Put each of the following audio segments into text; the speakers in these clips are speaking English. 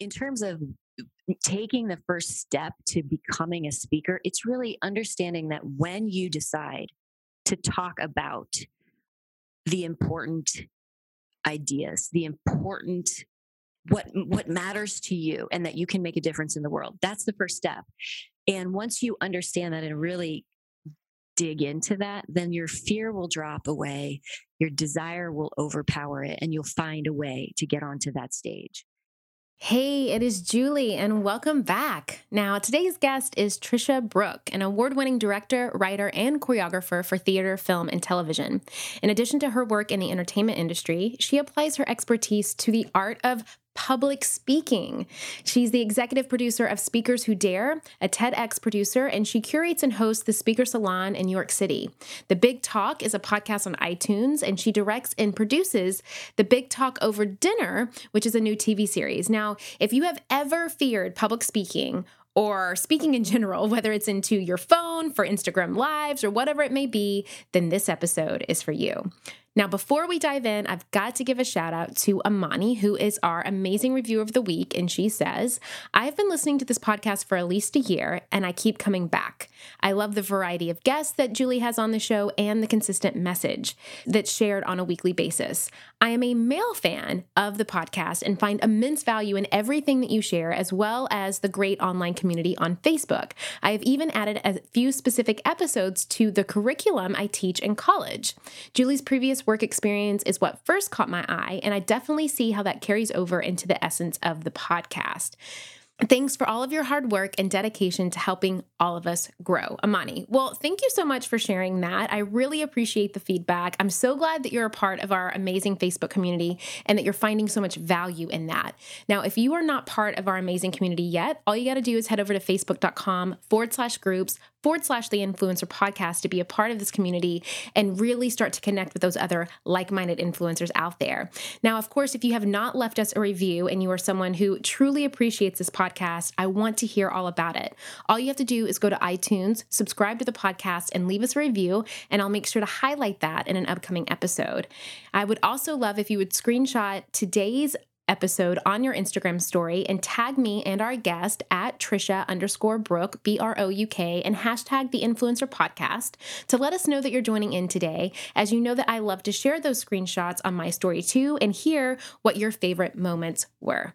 in terms of taking the first step to becoming a speaker, it's really understanding that when you decide to talk about the important ideas, the important what what matters to you and that you can make a difference in the world. That's the first step. And once you understand that and really dig into that, then your fear will drop away, your desire will overpower it, and you'll find a way to get onto that stage. Hey, it is Julie, and welcome back. Now, today's guest is Tricia Brouk, an award winning director, writer, and choreographer for theater, film, and television. In addition to her work in the entertainment industry, she applies her expertise to the art of public speaking. She's the executive producer of Speakers Who Dare, a TEDx producer, and she curates and hosts the Speaker Salon in New York City. The Big Talk is a podcast on iTunes, and she directs and produces The Big Talk Over Dinner, which is a new TV series. Now, if you have ever feared public speaking, or speaking in general, whether it's into your phone, for Instagram Lives, or whatever it may be, then this episode is for you. Now, before we dive in, I've got to give a shout out to Amani, who is our amazing review of the week. And she says, I've been listening to this podcast for at least a year and I keep coming back. I love the variety of guests that Julie has on the show and the consistent message that's shared on a weekly basis. I am a male fan of the podcast and find immense value in everything that you share, as well as the great online community on Facebook. I have even added a few specific episodes to the curriculum I teach in college. Julie's previous work experience is what first caught my eye, and I definitely see how that carries over into the essence of the podcast. Thanks for all of your hard work and dedication to helping all of us grow. Amani, well, thank you so much for sharing that. I really appreciate the feedback. I'm so glad that you're a part of our amazing Facebook community and that you're finding so much value in that. Now, if you are not part of our amazing community yet, all you got to do is head over to facebook.com forward slash groups forward slash the influencer podcast to be a part of this community and really start to connect with those other like minded influencers out there. Now, of course, if you have not left us a review and you are someone who truly appreciates this podcast, I want to hear all about it. All you have to do is go to iTunes, subscribe to the podcast, and leave us a review, and I'll make sure to highlight that in an upcoming episode. I would also love if you would screenshot today's episode on your Instagram story and tag me and our guest at Tricia underscore Brouk, B R O U K, and hashtag the influencer podcast to let us know that you're joining in today. As you know that I love to share those screenshots on my story too and hear what your favorite moments were.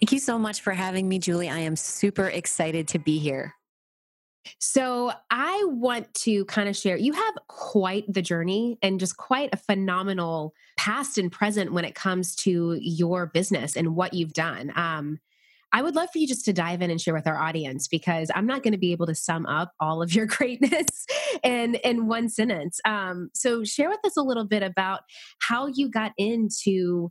Thank you so much for having me, Julie. I am super excited to be here. So, I want to kind of share, you have quite the journey and just quite a phenomenal past and present when it comes to your business and what you've done. Um, I would love for you just to dive in and share with our audience because I'm not going to be able to sum up all of your greatness in in one sentence. Um, so share with us a little bit about how you got into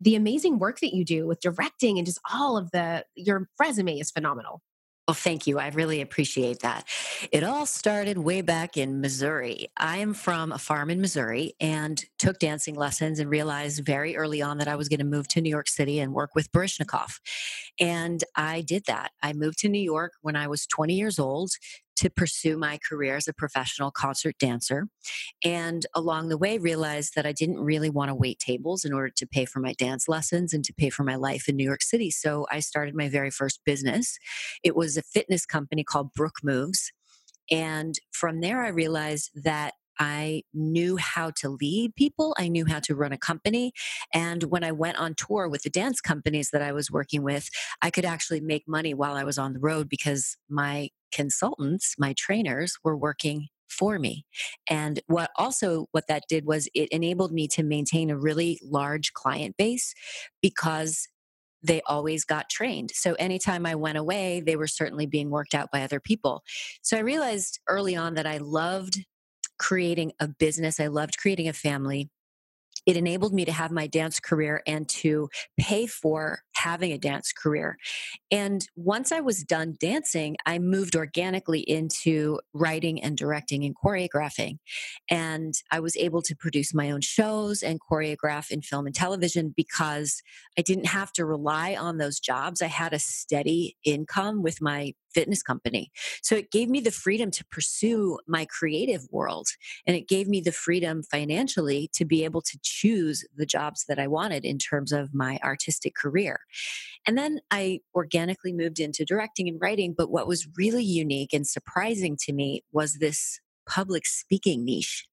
the amazing work that you do with directing and just all of the your resume is phenomenal. Well, thank you. I really appreciate that. It all started way back in Missouri. I am from a farm in Missouri and took dancing lessons and realized very early on that I was going to move to New York City and work with Baryshnikov. And I did that. I moved to New York when I was 20 years old to pursue my career as a professional concert dancer. And along the way, realized that I didn't really want to wait tables in order to pay for my dance lessons and to pay for my life in New York City. So I started my very first business. It was a fitness company called Brouk Moves. And from there, I realized that I knew how to lead people. I knew how to run a company. And when I went on tour with the dance companies that I was working with, I could actually make money while I was on the road because my consultants, my trainers, were working for me. And what also what that did was it enabled me to maintain a really large client base because they always got trained. So anytime I went away, they were certainly being worked out by other people. So I realized early on that I loved creating a business, I loved creating a family. It enabled me to have my dance career and to pay for having a dance career. And once I was done dancing, I moved organically into writing and directing and choreographing. And I was able to produce my own shows and choreograph in film and television because I didn't have to rely on those jobs. I had a steady income with my fitness company. So it gave me the freedom to pursue my creative world. And it gave me the freedom financially to be able to choose the jobs that I wanted in terms of my artistic career. And then I organically moved into directing and writing. But what was really unique and surprising to me was this public speaking niche.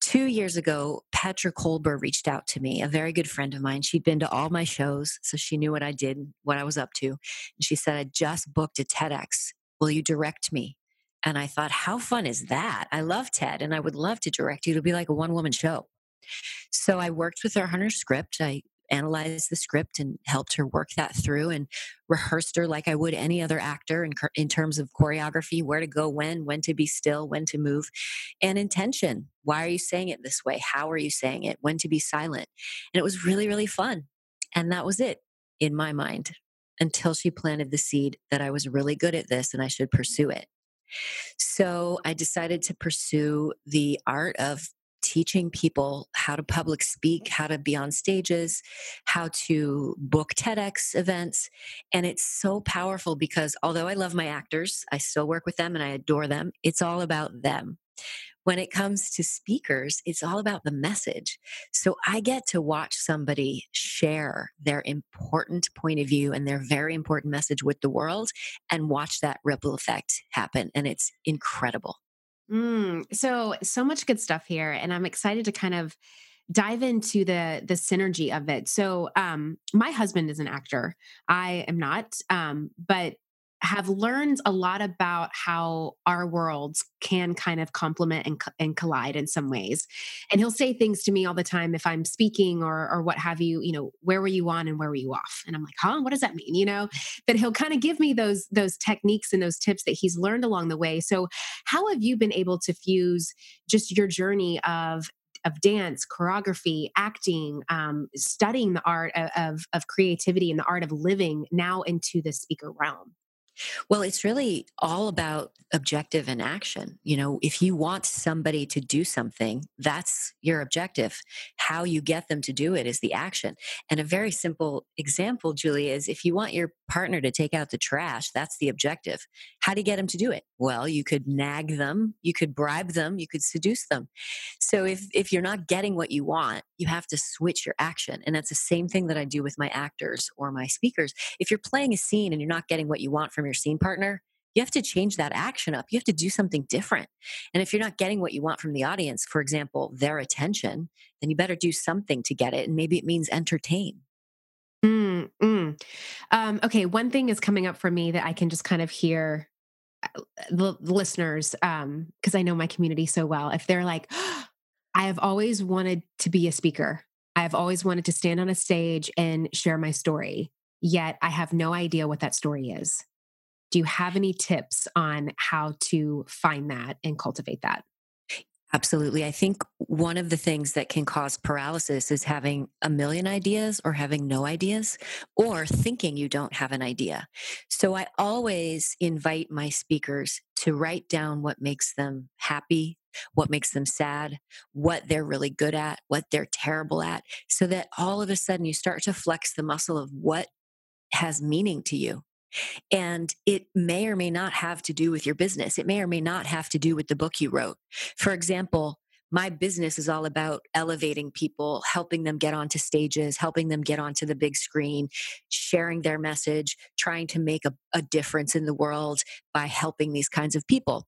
Two years ago, Petra Kolber reached out to me, a very good friend of mine. She'd been to all my shows, so she knew what I did, what I was up to. And she said, I just booked a TEDx. Will you direct me? And I thought, how fun is that? I love TED and I would love to direct you. It'll be like a one woman show. So I worked with her on her script. I analyzed the script and helped her work that through and rehearsed her like I would any other actor in, in terms of choreography, where to go when, when to be still, when to move, and intention. Why are you saying it this way? How are you saying it? When to be silent? And it was really, really fun. And that was it in my mind until she planted the seed that I was really good at this and I should pursue it. So I decided to pursue the art of teaching people how to public speak, how to be on stages, how to book TEDx events. And it's so powerful because although I love my actors, I still work with them and I adore them. It's all about them. When it comes to speakers, it's all about the message. So I get to watch somebody share their important point of view and their very important message with the world and watch that ripple effect happen. And it's incredible. Mm, so so much good stuff here, and I'm excited to kind of dive into the the synergy of it. So, um, my husband is an actor. I am not, um, but have learned a lot about how our worlds can kind of complement and, and collide in some ways. And he'll say things to me all the time if I'm speaking or or what have you, you know, where were you on and where were you off? And I'm like, huh, what does that mean? You know, but he'll kind of give me those those techniques and those tips that he's learned along the way. So how have you been able to fuse just your journey of of dance, choreography, acting, um, studying the art of, of, of creativity and the art of living now into the speaker realm? Well, it's really all about objective and action. You know, if you want somebody to do something, that's your objective. How you get them to do it is the action. And a very simple example, Julie, is if you want your partner to take out the trash, that's the objective. How do you get them to do it? Well, you could nag them, you could bribe them, you could seduce them. So if if you're not getting what you want, you have to switch your action. And that's the same thing that I do with my actors or my speakers. If you're playing a scene and you're not getting what you want from your scene partner, you have to change that action up. You have to do something different. And if you're not getting what you want from the audience, for example, their attention, then you better do something to get it. And maybe it means entertain. Mm, mm. Um, okay, one thing is coming up for me that I can just kind of hear uh, the listeners, because um, I know my community so well. If they're like, oh, I have always wanted to be a speaker, I have always wanted to stand on a stage and share my story, yet I have no idea what that story is. Do you have any tips on how to find that and cultivate that? Absolutely. I think one of the things that can cause paralysis is having a million ideas or having no ideas or thinking you don't have an idea. So I always invite my speakers to write down what makes them happy, what makes them sad, what they're really good at, what they're terrible at, so that all of a sudden you start to flex the muscle of what has meaning to you. And it may or may not have to do with your business. It may or may not have to do with the book you wrote. For example, my business is all about elevating people, helping them get onto stages, helping them get onto the big screen, sharing their message, trying to make a, a difference in the world by helping these kinds of people.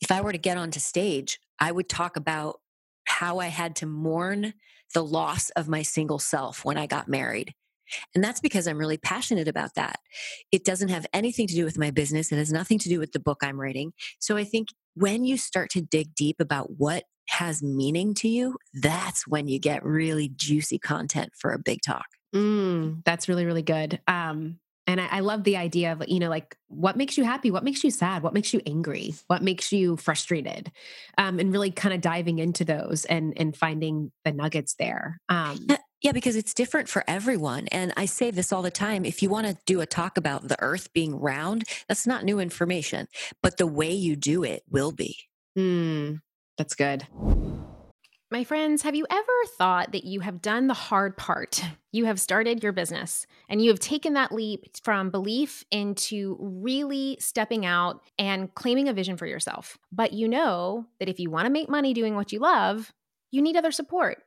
If I were to get onto stage, I would talk about how I had to mourn the loss of my single self when I got married and that's because I'm really passionate about that. It doesn't have anything to do with my business. It has nothing to do with the book I'm writing. So I think when you start to dig deep about what has meaning to you, that's when you get really juicy content for a big talk. Mm, that's really, really good. Um, and I, I, love the idea of, you know, like what makes you happy? What makes you sad? What makes you angry? What makes you frustrated? Um, and really kind of diving into those and and finding the nuggets there. Um, Yeah, because it's different for everyone. And I say this all the time. If you want to do a talk about the earth being round, that's not new information, but the way you do it will be. Mm, that's good. My friends, have you ever thought that you have done the hard part? You have started your business and you have taken that leap from belief into really stepping out and claiming a vision for yourself. But you know that if you want to make money doing what you love, you need other support.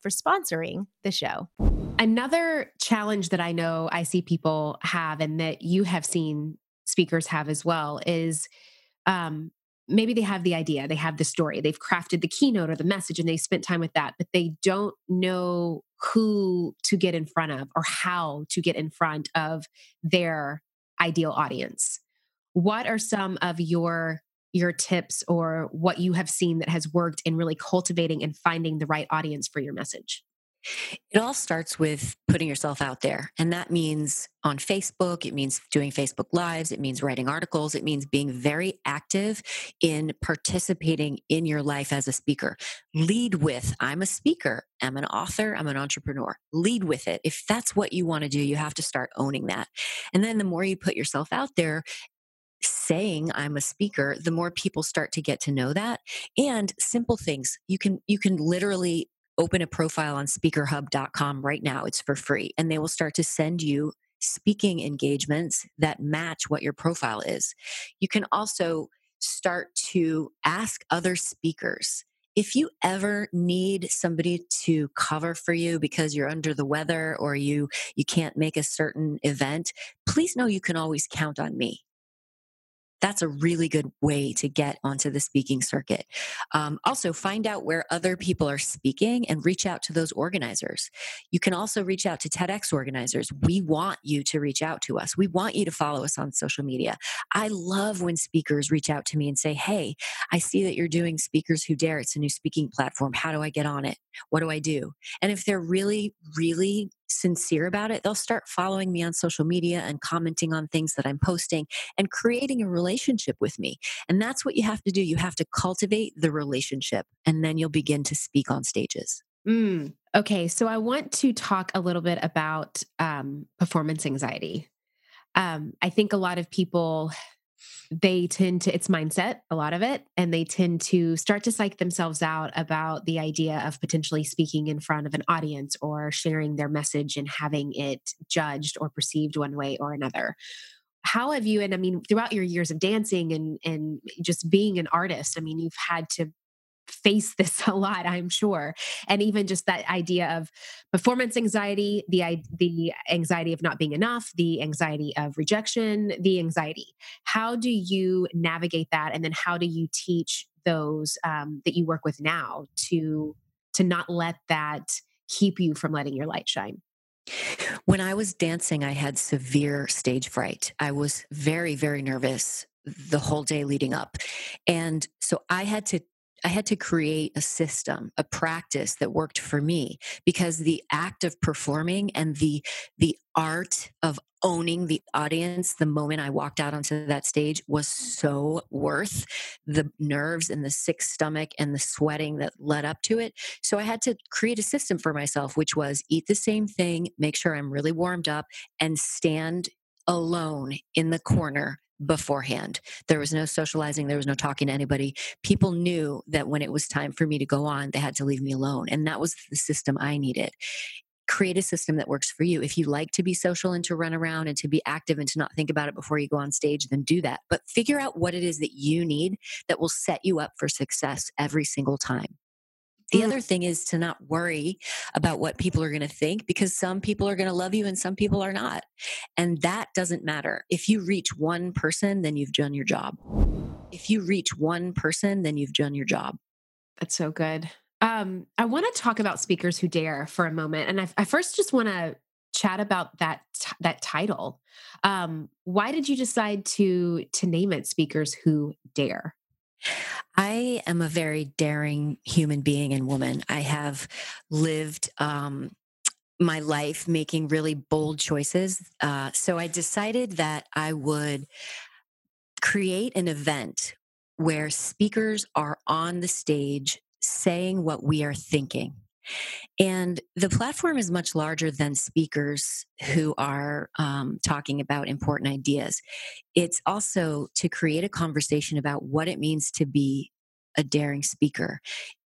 for sponsoring the show. Another challenge that I know I see people have and that you have seen speakers have as well is um, maybe they have the idea, they have the story, they've crafted the keynote or the message and they spent time with that, but they don't know who to get in front of or how to get in front of their ideal audience. What are some of your your tips or what you have seen that has worked in really cultivating and finding the right audience for your message? It all starts with putting yourself out there. And that means on Facebook, it means doing Facebook Lives, it means writing articles, it means being very active in participating in your life as a speaker. Lead with, I'm a speaker, I'm an author, I'm an entrepreneur. Lead with it. If that's what you want to do, you have to start owning that. And then the more you put yourself out there, saying i'm a speaker the more people start to get to know that and simple things you can you can literally open a profile on speakerhub.com right now it's for free and they will start to send you speaking engagements that match what your profile is. You can also start to ask other speakers if you ever need somebody to cover for you because you're under the weather or you you can't make a certain event please know you can always count on me that's a really good way to get onto the speaking circuit. Um, also, find out where other people are speaking and reach out to those organizers. You can also reach out to TEDx organizers. We want you to reach out to us. We want you to follow us on social media. I love when speakers reach out to me and say, Hey, I see that you're doing Speakers Who Dare. It's a new speaking platform. How do I get on it? What do I do? And if they're really, really sincere about it, they'll start following me on social media and commenting on things that I'm posting and creating a relationship with me. And that's what you have to do. You have to cultivate the relationship, and then you'll begin to speak on stages. Mm, okay, so I want to talk a little bit about um, performance anxiety. Um, I think a lot of people they tend to it's mindset a lot of it and they tend to start to psych themselves out about the idea of potentially speaking in front of an audience or sharing their message and having it judged or perceived one way or another. How have you and i mean throughout your years of dancing and and just being an artist i mean you've had to face this a lot i'm sure and even just that idea of performance anxiety the the anxiety of not being enough the anxiety of rejection the anxiety how do you navigate that and then how do you teach those um, that you work with now to to not let that keep you from letting your light shine when I was dancing, I had severe stage fright. I was very, very nervous the whole day leading up. And so I had to I had to create a system, a practice that worked for me because the act of performing and the the art of owning the audience the moment I walked out onto that stage was so worth the nerves and the sick stomach and the sweating that led up to it. So I had to create a system for myself, which was eat the same thing, make sure I'm really warmed up, and stand alone in the corner beforehand. There was no socializing, there was no talking to anybody. People knew that when it was time for me to go on, they had to leave me alone. And that was the system I needed. create a system that works for you. If you like to be social and to run around and to be active and to not think about it before you go on stage, then do that. But figure out what it is that you need that will set you up for success every single time. The mm. other thing is to not worry about what people are going to think because some people are going to love you and some people are not. And that doesn't matter. If you reach one person, then you've done your job. If you reach one person, then you've done your job. That's so good. Um, I want to talk about speakers who dare for a moment, and I, I first just want to chat about that t- that title. Um, why did you decide to to name it "Speakers Who Dare"? I am a very daring human being and woman. I have lived um, my life making really bold choices. Uh, so I decided that I would create an event where speakers are on the stage saying what we are thinking. And the platform is much larger than speakers who are um, talking about important ideas. It's also to create a conversation about what it means to be a daring speaker,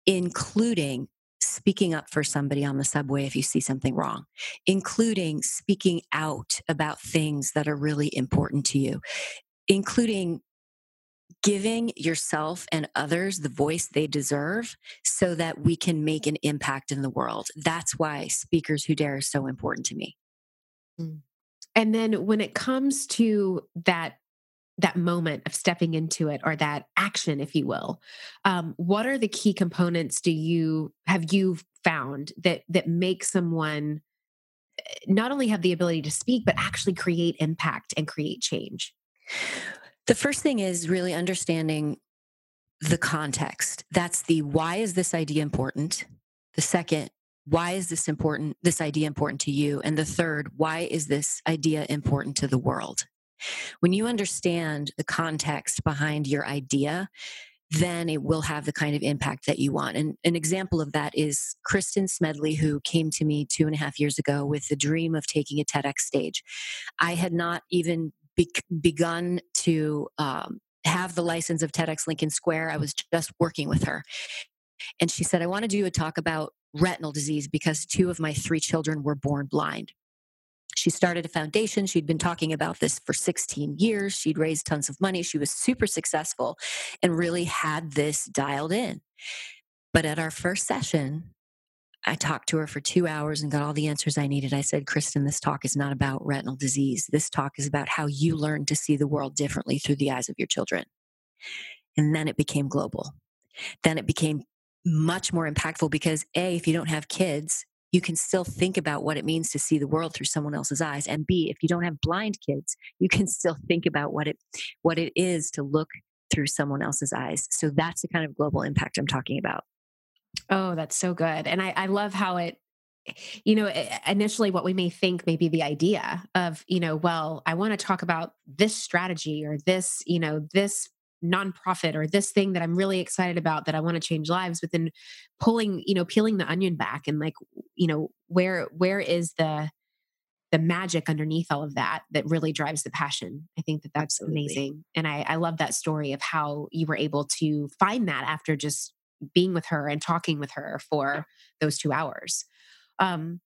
including speaking up for somebody on the subway if you see something wrong, including speaking out about things that are really important to you, including giving yourself and others the voice they deserve so that we can make an impact in the world. That's why Speakers Who Dare is so important to me. Mm. And then when it comes to that that moment of stepping into it or that action if you will um, what are the key components do you have you found that that make someone eh, not only have the ability to speak but actually create impact and create change the first thing is really understanding the context. That's the why is this idea important? The second, why is this important, this idea important to you? And the third, why is this idea important to the world? When you understand the context behind your idea, then it will have the kind of impact that you want. And an example of that is Kristen Smedley, who came to me two and a half years ago with the dream of taking a TEDx stage. I had not even be- begun to um, have the license of TEDx Lincoln Square. I was just working with her. And she said, I want to do a talk about retinal disease because two of my three children were born blind. She started a foundation. She'd been talking about this for 16 years. She'd raised tons of money. She was super successful and really had this dialed in. But at our first session, I talked to her for two hours and got all the answers I needed. I said, Kristen, this talk is not about retinal disease. This talk is about how you learn to see the world differently through the eyes of your children. And then it became global. Then it became much more impactful because, A, if you don't have kids, you can still think about what it means to see the world through someone else's eyes. And B, if you don't have blind kids, you can still think about what it what it is to look through someone else's eyes. So that's the kind of global impact I'm talking about. Oh, that's so good. And I, I love how it, you know, initially what we may think may be the idea of, you know, well, I want to talk about this strategy or this, you know, this nonprofit or this thing that I'm really excited about that I want to change lives, but then pulling, you know, peeling the onion back and like, you know, where where is the the magic underneath all of that that really drives the passion. I think that that's Absolutely. amazing. And I, I love that story of how you were able to find that after just being with her and talking with her for those two hours. Um,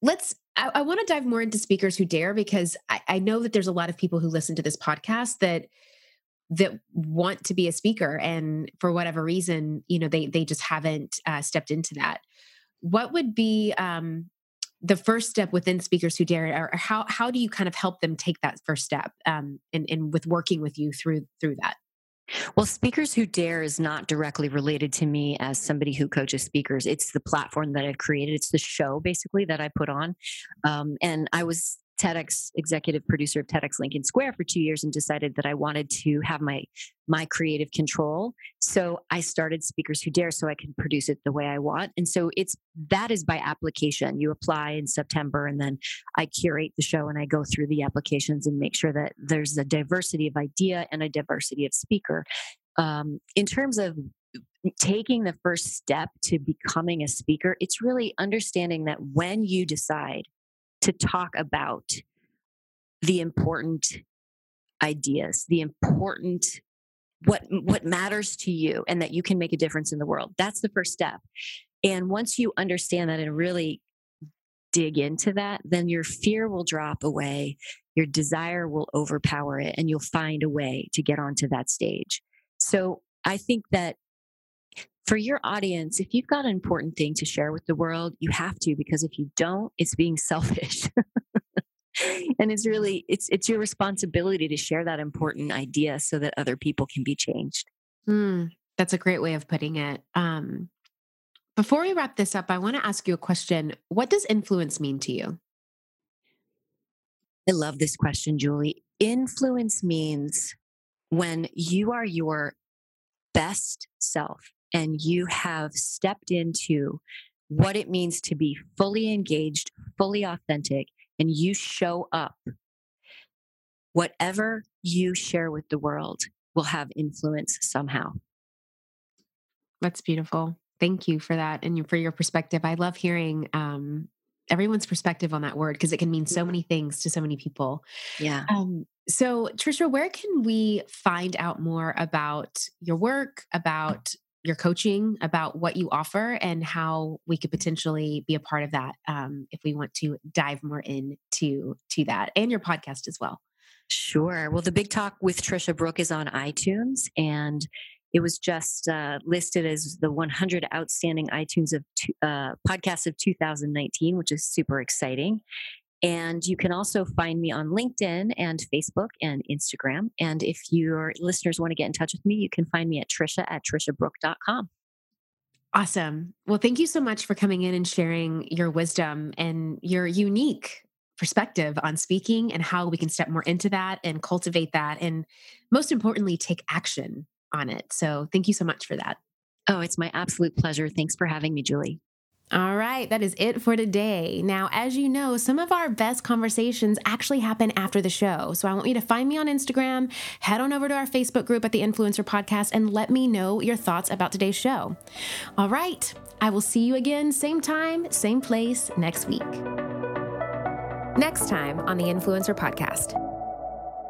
let's I, I want to dive more into speakers who dare because I, I, know that there's a lot of people who listen to this podcast that that want to be a speaker and for whatever reason you know they they just haven't uh, stepped into that. What would be um, the first step within speakers who dare or how how do you kind of help them take that first step um, and, and with working with you through through that well, Speakers Who Dare is not directly related to me as somebody who coaches speakers. It's the platform that I've created. It's the show basically that I put on. Um, and I was TEDx executive producer of TEDx Lincoln Square for two years and decided that I wanted to have my my creative control. So I started Speakers Who Dare so I can produce it the way I want. And so it's that is by application. You apply in September and then I curate the show and I go through the applications and make sure that there's a diversity of idea and a diversity of speaker. Um, in terms of taking the first step to becoming a speaker, it's really understanding that when you decide to talk about the important ideas, the important what what matters to you and that you can make a difference in the world. That's the first step. And once you understand that and really dig into that, then your fear will drop away, your desire will overpower it, and you'll find a way to get onto that stage. So I think that for your audience, if you've got an important thing to share with the world, you have to, because if you don't, it's being selfish. and it's really it's it's your responsibility to share that important idea so that other people can be changed. Mm, that's a great way of putting it. Um, before we wrap this up, I want to ask you a question. What does influence mean to you? I love this question, Julie. Influence means when you are your best self and you have stepped into what it means to be fully engaged, fully authentic, and you show up, whatever you share with the world will have influence somehow. That's beautiful. Thank you for that and for your perspective. I love hearing um, everyone's perspective on that word because it can mean so many things to so many people. Yeah. Um, so, Tricia, where can we find out more about your work, about your coaching, about what you offer, and how we could potentially be a part of that um, if we want to dive more into to that and your podcast as well? Sure. Well, the Big Talk with Tricia Brouk is on iTunes, and it was just uh, listed as the 100 outstanding iTunes of uh, podcasts of 2019, which is super exciting. And you can also find me on LinkedIn and Facebook and Instagram. And if your listeners want to get in touch with me, you can find me at Tricia at TriciaBrouk.com. Awesome. Well, thank you so much for coming in and sharing your wisdom and your unique perspective on speaking and how we can step more into that and cultivate that. And most importantly, take action on it. So thank you so much for that. Oh, it's my absolute pleasure. Thanks for having me, Julie. All right, that is it for today. Now, as you know, some of our best conversations actually happen after the show. So I want you to find me on Instagram, head on over to our Facebook group at the Influencer Podcast, and let me know your thoughts about today's show. All right, I will see you again, same time, same place next week. Next time on the Influencer Podcast.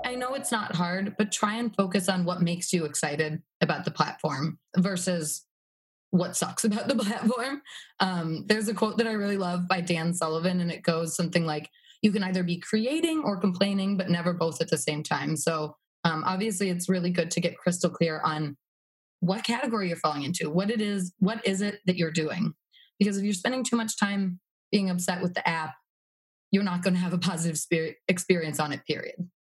I know it's not hard, but try and focus on what makes you excited about the platform versus what sucks about the platform. Um, there's a quote that I really love by Dan Sullivan, and it goes something like, You can either be creating or complaining, but never both at the same time. So, um, obviously, it's really good to get crystal clear on what category you're falling into, what it is, what is it that you're doing. Because if you're spending too much time being upset with the app, you're not going to have a positive experience on it, period.